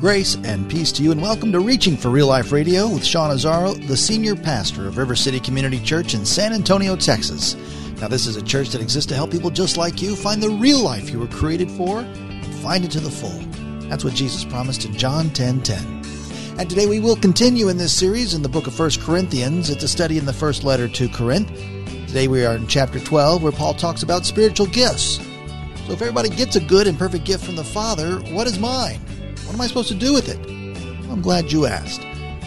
Grace and peace to you, and welcome to Reaching for Real Life Radio with Sean Azzaro, the senior pastor of River City Community Church in San Antonio, Texas. Now, this is a church that exists to help people just like you find the real life you were created for and find it to the full. That's what Jesus promised in John 10 10. And today we will continue in this series in the book of 1 Corinthians. It's a study in the first letter to Corinth. Today we are in chapter 12 where Paul talks about spiritual gifts. So if everybody gets a good and perfect gift from the Father, what is mine? What am I supposed to do with it? Well, I'm glad you asked.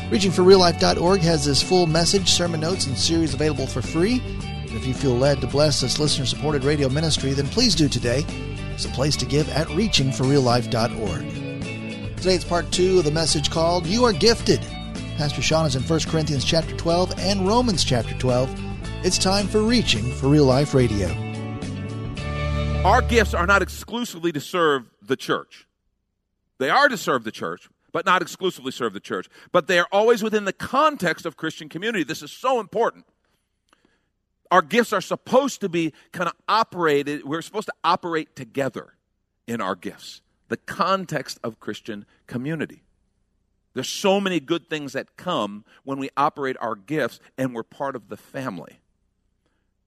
ReachingForRealLife.org has this full message, sermon notes, and series available for free. And if you feel led to bless this listener supported radio ministry, then please do today. It's a place to give at ReachingForRealLife.org. Today it's part two of the message called You Are Gifted. Pastor Sean is in 1 Corinthians chapter 12 and Romans chapter 12. It's time for Reaching for Real Life Radio. Our gifts are not exclusively to serve the church. They are to serve the church, but not exclusively serve the church. But they are always within the context of Christian community. This is so important. Our gifts are supposed to be kind of operated, we're supposed to operate together in our gifts, the context of Christian community. There's so many good things that come when we operate our gifts and we're part of the family.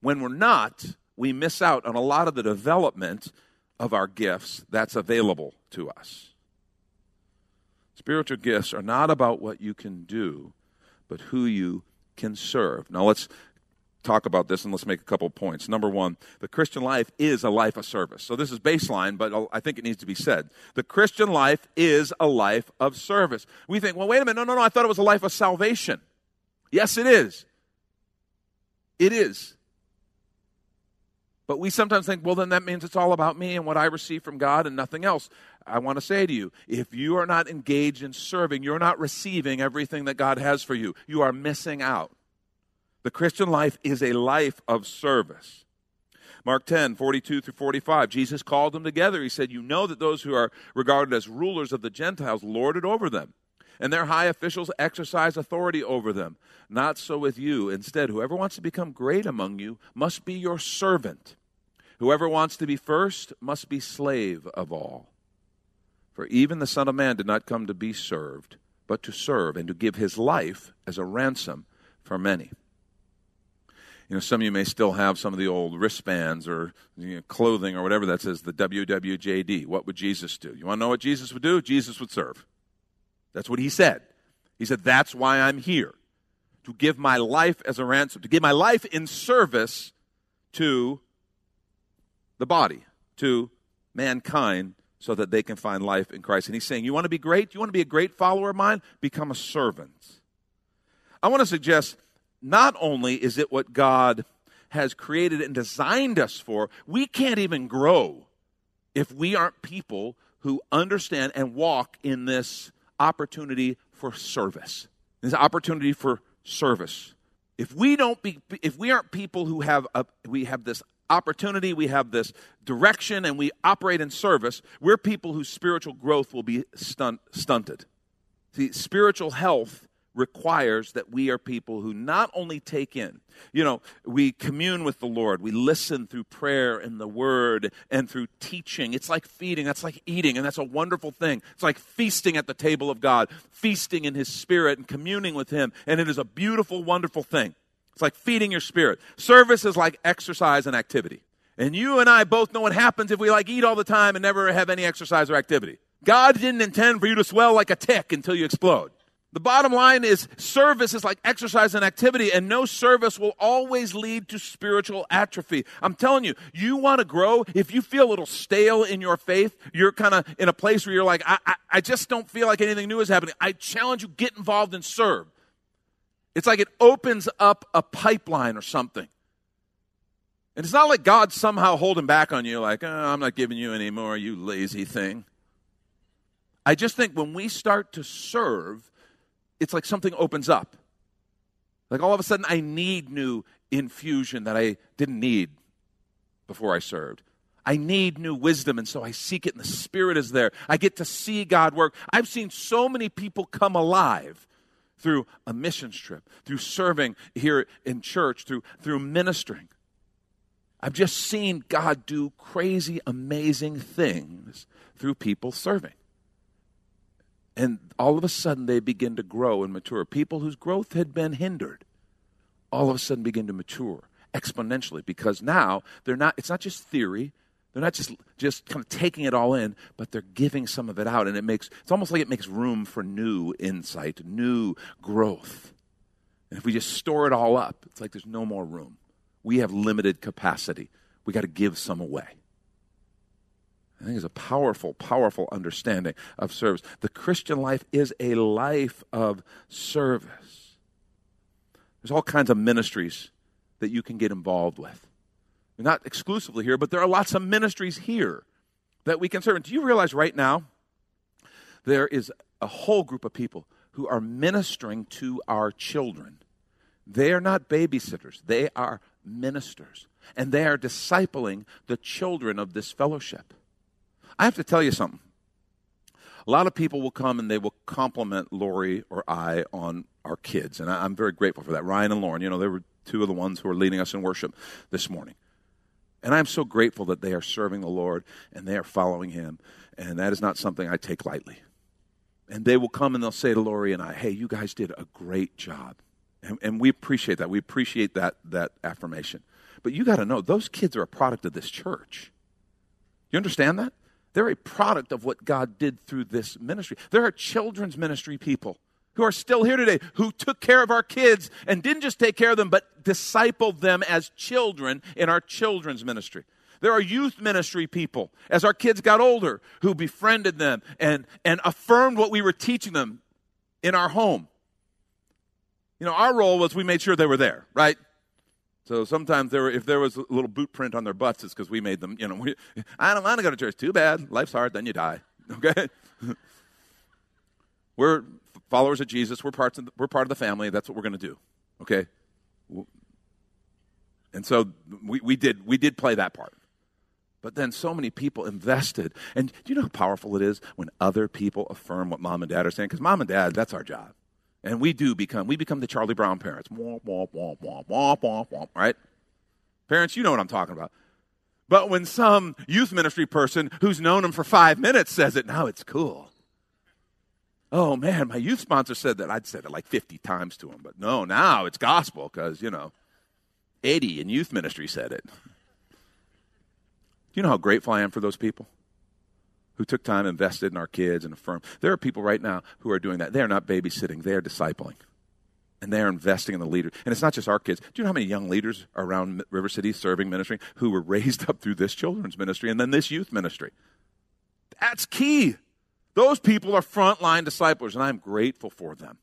When we're not, we miss out on a lot of the development of our gifts that's available to us. Spiritual gifts are not about what you can do, but who you can serve. Now let's talk about this and let's make a couple points. Number one, the Christian life is a life of service. So this is baseline, but I think it needs to be said. The Christian life is a life of service. We think, well, wait a minute, no, no, no, I thought it was a life of salvation. Yes, it is. It is. But we sometimes think, well, then that means it's all about me and what I receive from God and nothing else. I want to say to you, if you are not engaged in serving, you're not receiving everything that God has for you. You are missing out. The Christian life is a life of service. Mark 10, 42 through 45, Jesus called them together. He said, You know that those who are regarded as rulers of the Gentiles lord it over them, and their high officials exercise authority over them. Not so with you. Instead, whoever wants to become great among you must be your servant. Whoever wants to be first must be slave of all. For even the Son of Man did not come to be served, but to serve and to give his life as a ransom for many. You know, some of you may still have some of the old wristbands or you know, clothing or whatever that says the WWJD. What would Jesus do? You want to know what Jesus would do? Jesus would serve. That's what he said. He said, That's why I'm here. To give my life as a ransom, to give my life in service to the body, to mankind, so that they can find life in Christ. And he's saying, You want to be great? You want to be a great follower of mine? Become a servant. I want to suggest not only is it what God has created and designed us for, we can't even grow if we aren't people who understand and walk in this opportunity for service. This opportunity for service. If we don't be, if we aren't people who have a, we have this opportunity, we have this direction, and we operate in service, we're people whose spiritual growth will be stunt, stunted. See, spiritual health requires that we are people who not only take in, you know, we commune with the Lord, we listen through prayer and the word and through teaching. It's like feeding, that's like eating, and that's a wonderful thing. It's like feasting at the table of God, feasting in His Spirit and communing with Him, and it is a beautiful, wonderful thing. It's like feeding your spirit. Service is like exercise and activity. And you and I both know what happens if we like eat all the time and never have any exercise or activity. God didn't intend for you to swell like a tick until you explode. The bottom line is service is like exercise and activity, and no service will always lead to spiritual atrophy. I'm telling you, you want to grow. If you feel a little stale in your faith, you're kind of in a place where you're like, I, I, I just don't feel like anything new is happening. I challenge you, get involved and serve. It's like it opens up a pipeline or something. And it's not like God's somehow holding back on you, like, oh, I'm not giving you any more, you lazy thing. I just think when we start to serve, it's like something opens up. Like all of a sudden, I need new infusion that I didn't need before I served. I need new wisdom, and so I seek it, and the Spirit is there. I get to see God work. I've seen so many people come alive through a missions trip, through serving here in church, through, through ministering. I've just seen God do crazy, amazing things through people serving. And all of a sudden, they begin to grow and mature. People whose growth had been hindered all of a sudden begin to mature exponentially because now they're not, it's not just theory. They're not just, just kind of taking it all in, but they're giving some of it out. And it makes, it's almost like it makes room for new insight, new growth. And if we just store it all up, it's like there's no more room. We have limited capacity. We got to give some away. I think it's a powerful, powerful understanding of service. The Christian life is a life of service. There's all kinds of ministries that you can get involved with. Not exclusively here, but there are lots of ministries here that we can serve. And do you realize right now there is a whole group of people who are ministering to our children? They are not babysitters, they are ministers. And they are discipling the children of this fellowship. I have to tell you something. A lot of people will come and they will compliment Lori or I on our kids, and I, am very grateful for that. Ryan and Lauren, you know, they were two of the ones who are leading us in worship this morning. And I'm so grateful that they are serving the Lord and they are following Him, and that is not something I take lightly. And they will come and they'll say to Lori and I, hey, you guys did a great job. And, and we appreciate that. We appreciate that, that affirmation. But you got to know, those kids are a product of this church. You understand that? They're a product of what God did through this ministry. There are children's ministry people who are still here today who took care of our kids and didn't just take care of them, but discipled them as children in our children's ministry. There are youth ministry people as our kids got older who befriended them and, and affirmed what we were teaching them in our home. You know, our role was we made sure they were there, right? So sometimes there were, if there was a little boot print on their butts, it's because we made them, you know, we, I don't want to go to church. Too bad. Life's hard, then you die. Okay? we're followers of Jesus. We're, parts of the, we're part of the family. That's what we're going to do. Okay? And so we, we, did, we did play that part. But then so many people invested. And do you know how powerful it is when other people affirm what mom and dad are saying? Because mom and dad, that's our job. And we do become, we become the Charlie Brown parents. Womp, womp, womp, womp, womp, womp, womp, right? Parents, you know what I'm talking about. But when some youth ministry person who's known him for five minutes says it, now it's cool. Oh man, my youth sponsor said that. I'd said it like 50 times to him, but no, now it's gospel because, you know, Eddie in youth ministry said it. Do you know how grateful I am for those people? Who took time, invested in our kids and affirmed. There are people right now who are doing that. They are not babysitting, they are discipling. And they are investing in the leaders. And it's not just our kids. Do you know how many young leaders around River City serving ministry who were raised up through this children's ministry and then this youth ministry? That's key. Those people are frontline disciples, and I'm grateful for them.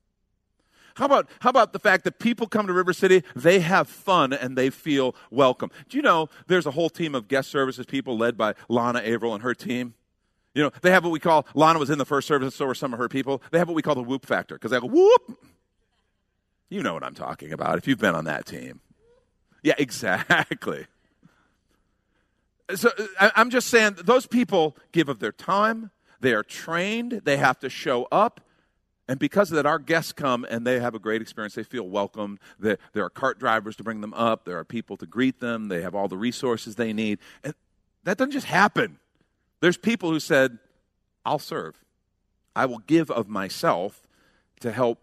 How about, how about the fact that people come to River City, they have fun and they feel welcome? Do you know there's a whole team of guest services people led by Lana Averill and her team? You know, they have what we call, Lana was in the first service, so were some of her people. They have what we call the whoop factor, because they go, whoop. You know what I'm talking about if you've been on that team. Yeah, exactly. So uh, I'm just saying, those people give of their time, they are trained, they have to show up. And because of that, our guests come and they have a great experience. They feel welcome. There, there are cart drivers to bring them up. There are people to greet them. They have all the resources they need. And that doesn't just happen. There's people who said, I'll serve. I will give of myself to help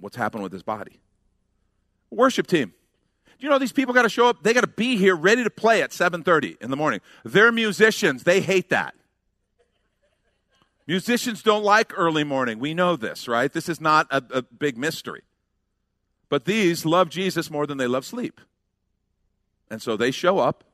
what's happening with this body. Worship team. Do you know these people got to show up? They got to be here ready to play at 7:30 in the morning. They're musicians. They hate that. Musicians don't like early morning. We know this, right? This is not a, a big mystery. But these love Jesus more than they love sleep. And so they show up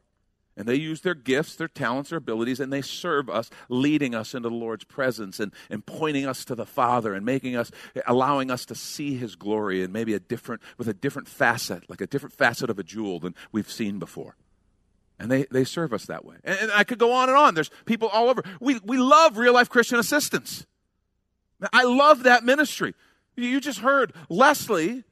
and they use their gifts, their talents, their abilities, and they serve us, leading us into the Lord's presence and, and pointing us to the Father and making us, allowing us to see His glory and maybe a different, with a different facet, like a different facet of a jewel than we've seen before. And they, they serve us that way. And, and I could go on and on. There's people all over. We, we love real life Christian assistance. I love that ministry. You just heard Leslie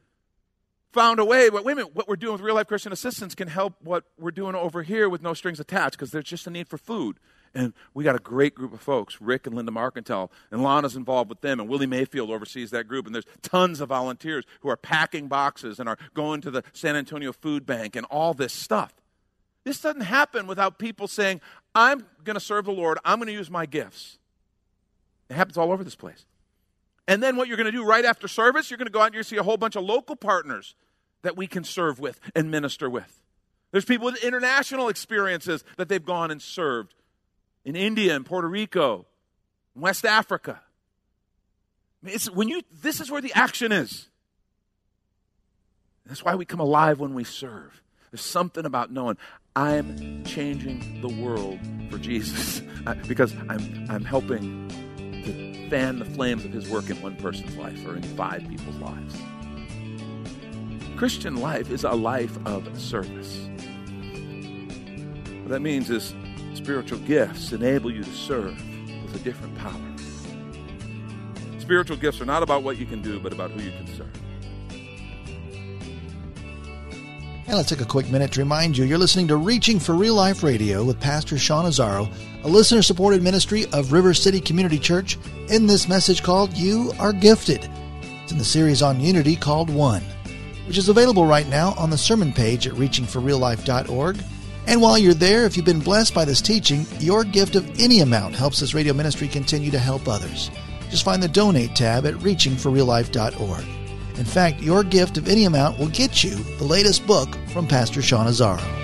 found a way, but wait a minute, what we're doing with real life Christian assistance can help what we're doing over here with no strings attached because there's just a need for food. And we got a great group of folks, Rick and Linda Markentel, and Lana's involved with them, and Willie Mayfield oversees that group. And there's tons of volunteers who are packing boxes and are going to the San Antonio Food Bank and all this stuff. This doesn't happen without people saying, I'm going to serve the Lord, I'm going to use my gifts. It happens all over this place. And then what you're going to do right after service, you're going to go out and you're going to see a whole bunch of local partners that we can serve with and minister with. There's people with international experiences that they've gone and served in India and Puerto Rico, West Africa. It's when you, this is where the action is. That's why we come alive when we serve. There's something about knowing I'm changing the world for Jesus because I'm, I'm helping to fan the flames of his work in one person's life or in five people's lives. Christian life is a life of service. What that means is spiritual gifts enable you to serve with a different power. Spiritual gifts are not about what you can do, but about who you can serve. And let's take a quick minute to remind you you're listening to Reaching for Real Life Radio with Pastor Sean Azzaro, a listener supported ministry of River City Community Church, in this message called You Are Gifted. It's in the series on unity called One, which is available right now on the sermon page at reachingforreallife.org and while you're there, if you've been blessed by this teaching, your gift of any amount helps this radio ministry continue to help others. Just find the donate tab at reachingforreallife.org. In fact, your gift of any amount will get you the latest book from Pastor Sean Azzaro.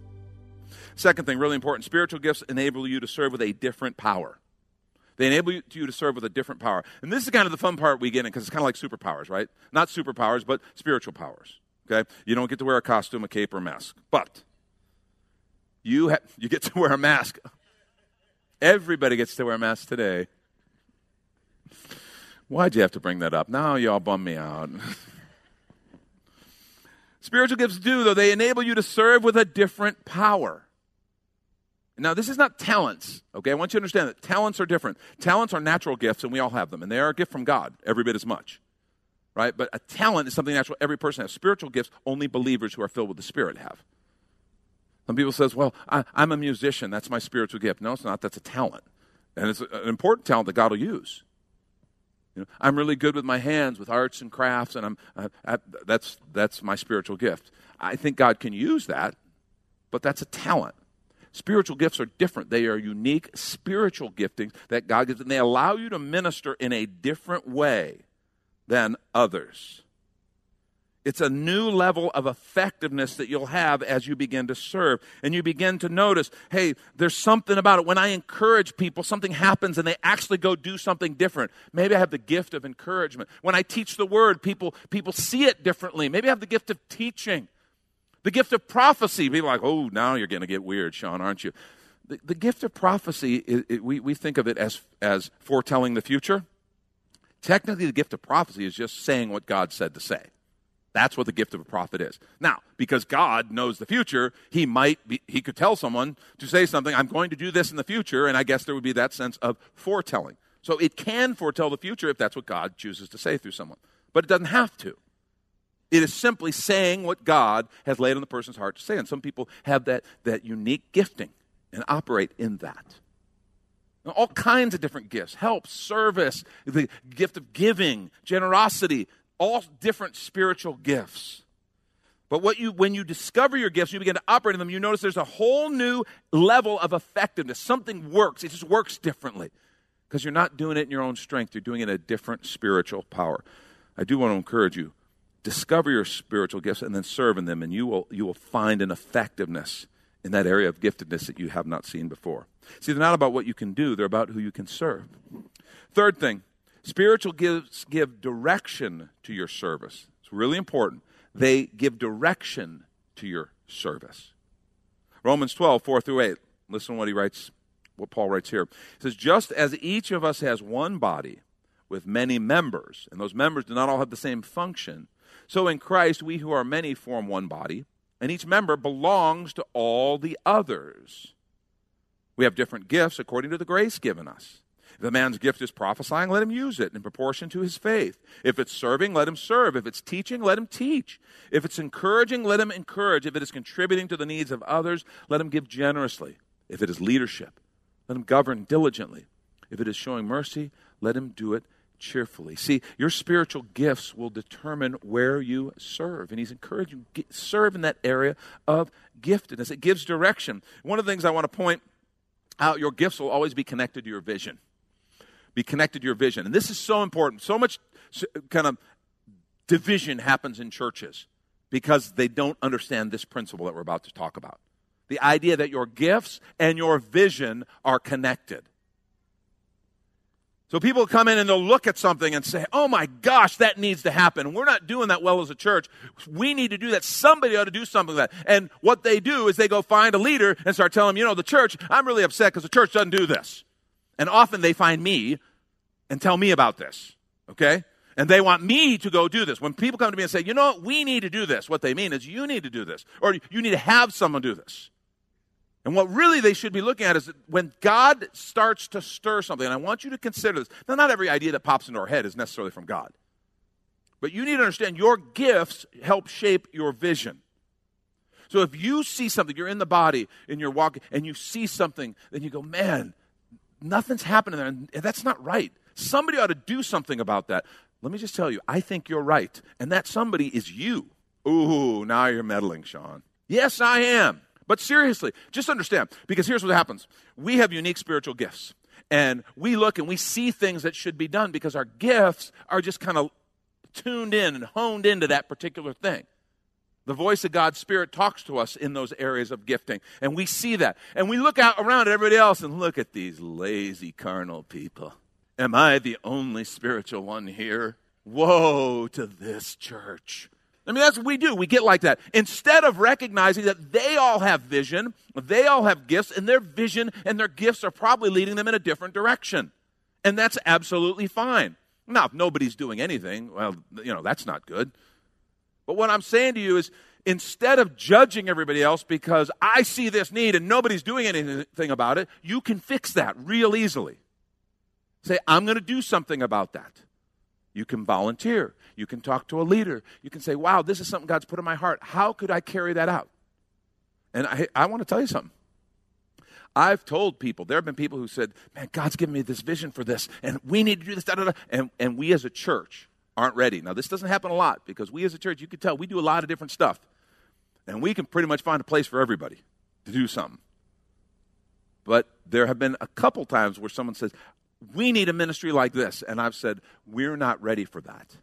Second thing, really important spiritual gifts enable you to serve with a different power. They enable you to serve with a different power. And this is kind of the fun part we get in because it's kind of like superpowers, right? Not superpowers, but spiritual powers. Okay? You don't get to wear a costume, a cape, or a mask. But you, ha- you get to wear a mask. Everybody gets to wear a mask today. Why'd you have to bring that up? Now you all bum me out. Spiritual gifts do, though, they enable you to serve with a different power. Now, this is not talents, okay? I want you to understand that talents are different. Talents are natural gifts, and we all have them, and they are a gift from God, every bit as much, right? But a talent is something natural every person has. Spiritual gifts, only believers who are filled with the Spirit have. Some people says, well, I, am a musician. That's my spiritual gift. No, it's not. That's a talent. And it's an important talent that God will use. You know, I'm really good with my hands, with arts and crafts, and I'm, uh, I, that's, that's my spiritual gift. I think God can use that, but that's a talent. Spiritual gifts are different. They are unique spiritual giftings that God gives, and they allow you to minister in a different way than others. It's a new level of effectiveness that you'll have as you begin to serve. And you begin to notice, hey, there's something about it. When I encourage people, something happens and they actually go do something different. Maybe I have the gift of encouragement. When I teach the word, people, people see it differently. Maybe I have the gift of teaching. The gift of prophecy, people are like, oh, now you're going to get weird, Sean, aren't you? The, the gift of prophecy, it, it, we, we think of it as, as foretelling the future. Technically, the gift of prophecy is just saying what God said to say. That's what the gift of a prophet is. Now, because God knows the future, he might be, he could tell someone to say something, I'm going to do this in the future, and I guess there would be that sense of foretelling. So it can foretell the future if that's what God chooses to say through someone. But it doesn't have to. It is simply saying what God has laid on the person's heart to say. And some people have that, that unique gifting and operate in that. Now, all kinds of different gifts help, service, the gift of giving, generosity, all different spiritual gifts. But what you, when you discover your gifts, you begin to operate in them, you notice there's a whole new level of effectiveness. Something works, it just works differently. Because you're not doing it in your own strength, you're doing it in a different spiritual power. I do want to encourage you discover your spiritual gifts and then serve in them, and you will, you will find an effectiveness in that area of giftedness that you have not seen before. See, they're not about what you can do, they're about who you can serve. Third thing, spiritual gifts give direction to your service. It's really important they give direction to your service. Romans 12, 4 through 8. Listen to what he writes, what Paul writes here. He says, Just as each of us has one body with many members, and those members do not all have the same function, so in Christ we who are many form one body, and each member belongs to all the others. We have different gifts according to the grace given us. If a man's gift is prophesying, let him use it in proportion to his faith. If it's serving, let him serve. If it's teaching, let him teach. If it's encouraging, let him encourage. If it is contributing to the needs of others, let him give generously. If it is leadership, let him govern diligently. If it is showing mercy, let him do it cheerfully. See, your spiritual gifts will determine where you serve. And he's encouraging you serve in that area of giftedness. It gives direction. One of the things I want to point out, your gifts will always be connected to your vision be connected to your vision. And this is so important. So much kind of division happens in churches because they don't understand this principle that we're about to talk about. The idea that your gifts and your vision are connected. So people come in and they'll look at something and say, oh my gosh, that needs to happen. We're not doing that well as a church. We need to do that. Somebody ought to do something like that. And what they do is they go find a leader and start telling them, you know, the church, I'm really upset because the church doesn't do this. And often they find me and tell me about this, okay? And they want me to go do this. When people come to me and say, you know what, we need to do this, what they mean is you need to do this, or you need to have someone do this. And what really they should be looking at is when God starts to stir something, and I want you to consider this. Now, not every idea that pops into our head is necessarily from God. But you need to understand your gifts help shape your vision. So if you see something, you're in the body and you're walking, and you see something, then you go, man, nothing's happening there. And that's not right. Somebody ought to do something about that. Let me just tell you, I think you're right. And that somebody is you. Ooh, now you're meddling, Sean. Yes, I am. But seriously, just understand, because here's what happens we have unique spiritual gifts. And we look and we see things that should be done because our gifts are just kind of tuned in and honed into that particular thing. The voice of God's Spirit talks to us in those areas of gifting. And we see that. And we look out around at everybody else and look at these lazy carnal people. Am I the only spiritual one here? Woe to this church. I mean, that's what we do. We get like that. Instead of recognizing that they all have vision, they all have gifts, and their vision and their gifts are probably leading them in a different direction. And that's absolutely fine. Now, if nobody's doing anything, well, you know, that's not good. But what I'm saying to you is instead of judging everybody else because I see this need and nobody's doing anything about it, you can fix that real easily. Say, I'm going to do something about that. You can volunteer. You can talk to a leader. You can say, wow, this is something God's put in my heart. How could I carry that out? And I, I want to tell you something. I've told people, there have been people who said, man, God's given me this vision for this, and we need to do this, da, da, da. And, and we as a church aren't ready. Now, this doesn't happen a lot because we as a church, you can tell, we do a lot of different stuff. And we can pretty much find a place for everybody to do something. But there have been a couple times where someone says, we need a ministry like this. And I've said, we're not ready for that.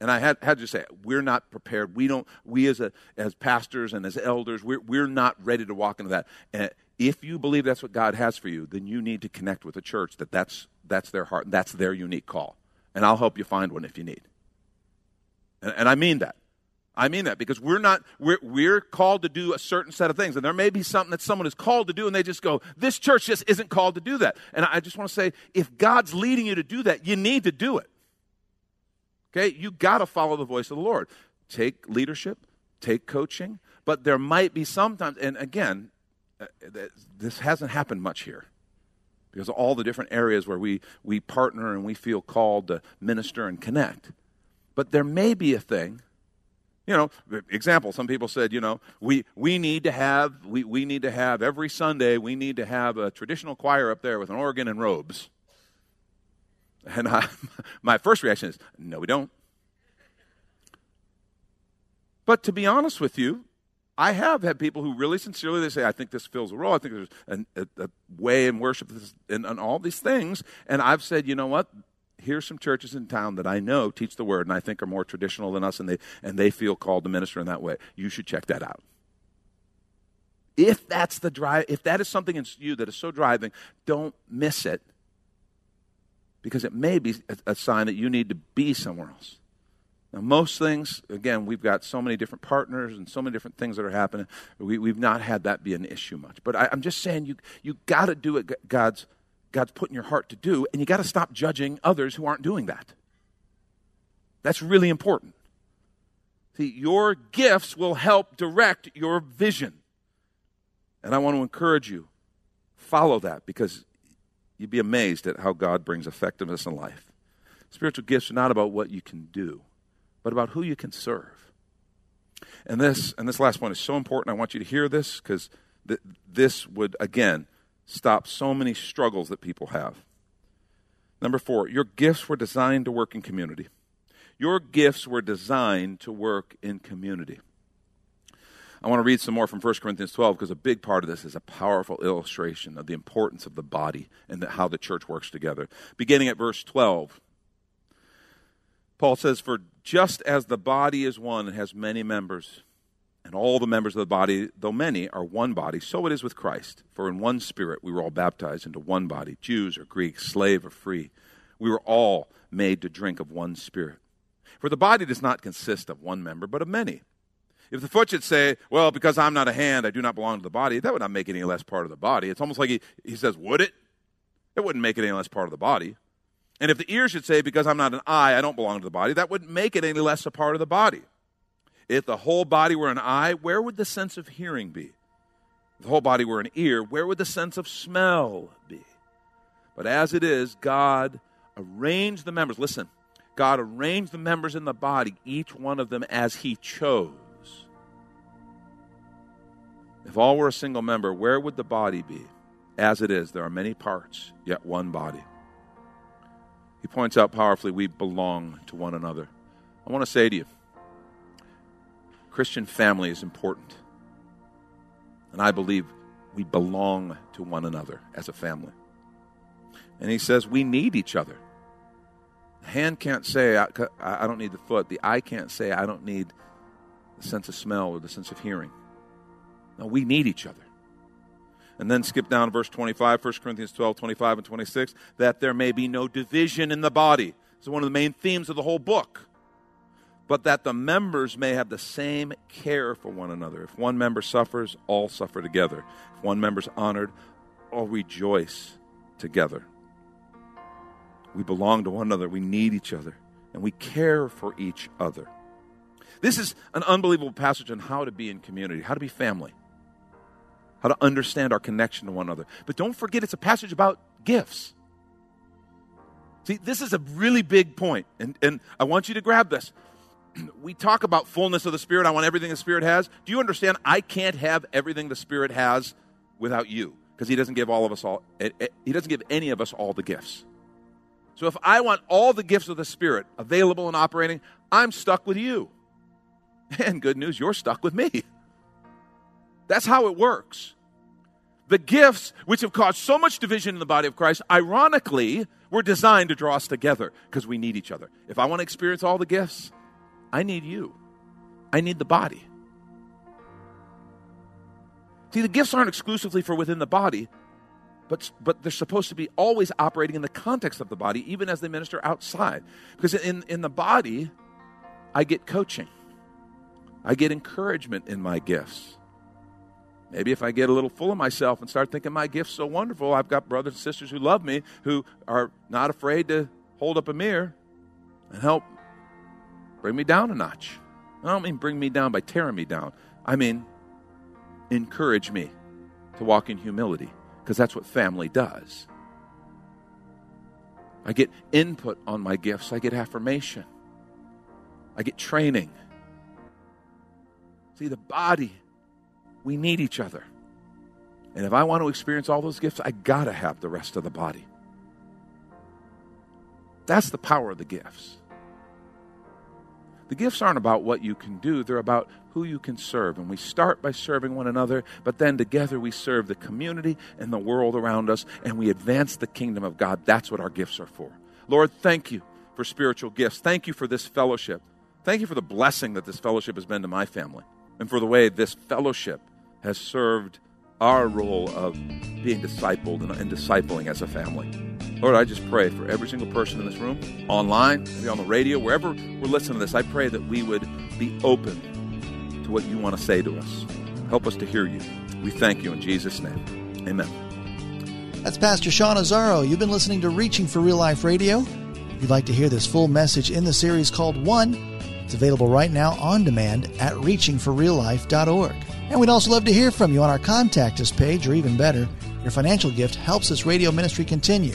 And I had, had to say, we're not prepared. We don't, we as, a, as pastors and as elders, we're, we're not ready to walk into that. And if you believe that's what God has for you, then you need to connect with a church that that's, that's their heart, and that's their unique call. And I'll help you find one if you need. And, and I mean that. I mean that because we're not, we're, we're called to do a certain set of things. And there may be something that someone is called to do and they just go, this church just isn't called to do that. And I just want to say, if God's leading you to do that, you need to do it. Okay? You got to follow the voice of the Lord. Take leadership, take coaching, but there might be sometimes, and again, uh, this hasn't happened much here because all the different areas where we, we partner and we feel called to minister and connect. But there may be a thing You know, example, some people said, you know, we, we need to have, we, we need to have every Sunday, we need to have a traditional choir up there with an organ and robes. And I, my first reaction is, no, we don't. But to be honest with you, I have had people who really sincerely they say, I think this fills a role. I think there's an, a, a, way in worship and, and all these things. And I've said, you know what? Here's some churches in town that I know teach the word and I think are more traditional than us and they, and they feel called to minister in that way. You should check that out. If that's the drive, if that is something in you that is so driving, don't miss it because it may be a, sign that you need to be somewhere else. Now, most things, again, we've got so many different partners and so many different things that are happening. We, have not had that be an issue much. But I, am just saying, you you got to do what God's God's put in your heart to do, and you got to stop judging others who aren't doing that. That's really important. See, your gifts will help direct your vision, and I want to encourage you follow that because you'd be amazed at how God brings effectiveness in life. Spiritual gifts are not about what you can do but about who you can serve. And this, and this last point is so important. I want you to hear this because th- this would, again, stop so many struggles that people have. Number four, your gifts were designed to work in community. Your gifts were designed to work in community. I want to read some more from 1 Corinthians 12 because a big part of this is a powerful illustration of the importance of the body and the, how the church works together. Beginning at verse 12, Paul says, For just as the body is one and has many members, and all the members of the body, though many, are one body, so it is with Christ. For in one spirit we were all baptized into one body, Jews or Greeks, slave or free. We were all made to drink of one spirit. For the body does not consist of one member, but of many. If the foot should say, Well, because I'm not a hand, I do not belong to the body, that would not make it any less part of the body. It's almost like he, he says, Would it? It wouldn't make it any less part of the body. And if the ear should say, Because I'm not an eye, I don't belong to the body, that wouldn't make it any less a part of the body. If the whole body were an eye, where would the sense of hearing be? If the whole body were an ear, where would the sense of smell be? But as it is, God arranged the members. Listen, God arranged the members in the body, each one of them as He chose. If all were a single member, where would the body be? As it is, there are many parts, yet one body. He points out powerfully we belong to one another. I want to say to you Christian family is important. And I believe we belong to one another as a family. And he says we need each other. The hand can't say, I, I don't need the foot. The eye can't say, I don't need the sense of smell or the sense of hearing. No, we need each other. And then skip down to verse 25, 1 Corinthians 12, 25, and 26, that there may be no division in the body. Is one of the main themes of the whole book. But that the members may have the same care for one another. If one member suffers, all suffer together. If one member is honored, all rejoice together. We belong to one another. We need each other. And we care for each other. This is an unbelievable passage on how to be in community, how to be family how to understand our connection to one another. But don't forget, it's a passage about gifts. See, this is a really big point, and, and I want you to grab this. We talk about fullness of the Spirit. I want everything the Spirit has. Do you understand? I can't have everything the Spirit has without you because He doesn't give all of us all, eh, eh, He doesn't give any of us all the gifts. So if I want all the gifts of the Spirit available and operating, I'm stuck with you. And good news, you're stuck with me. That's how it works. The gifts, which have caused so much division in the body of Christ, ironically, were designed to draw us together because we need each other. If I want to experience all the gifts, I need you. I need the body. See, the gifts aren't exclusively for within the body, but, but they're supposed to be always operating in the context of the body, even as they minister outside. Because in, in the body, I get coaching, I get encouragement in my gifts. Maybe if I get a little full of myself and start thinking my gift's so wonderful, I've got brothers and sisters who love me, who are not afraid to hold up a mirror and help bring me down a notch. I don't mean bring me down by tearing me down. I mean encourage me to walk in humility because that's what family does. I get input on my gifts, I get affirmation, I get training. See, the body, we need each other. And if I want to experience all those gifts, I got to have the rest of the body. That's the power of the gifts. The gifts aren't about what you can do, they're about who you can serve. And we start by serving one another, but then together we serve the community and the world around us, and we advance the kingdom of God. That's what our gifts are for. Lord, thank you for spiritual gifts. Thank you for this fellowship. Thank you for the blessing that this fellowship has been to my family, and for the way this fellowship has served our role of being discipled and, and discipling as a family. Lord, I just pray for every single person in this room, online, maybe on the radio, wherever we're listening to this, I pray that we would be open to what you want to say to us. Help us to hear you. We thank you in Jesus' name. Amen. That's Pastor Sean Azzaro. You've been listening to Reaching for Real Life Radio. If you'd like to hear this full message in the series called One, it's available right now on demand at reachingforreallife.org. And we'd also love to hear from you on our Contact Us page, or even better, your financial gift helps this radio ministry continue.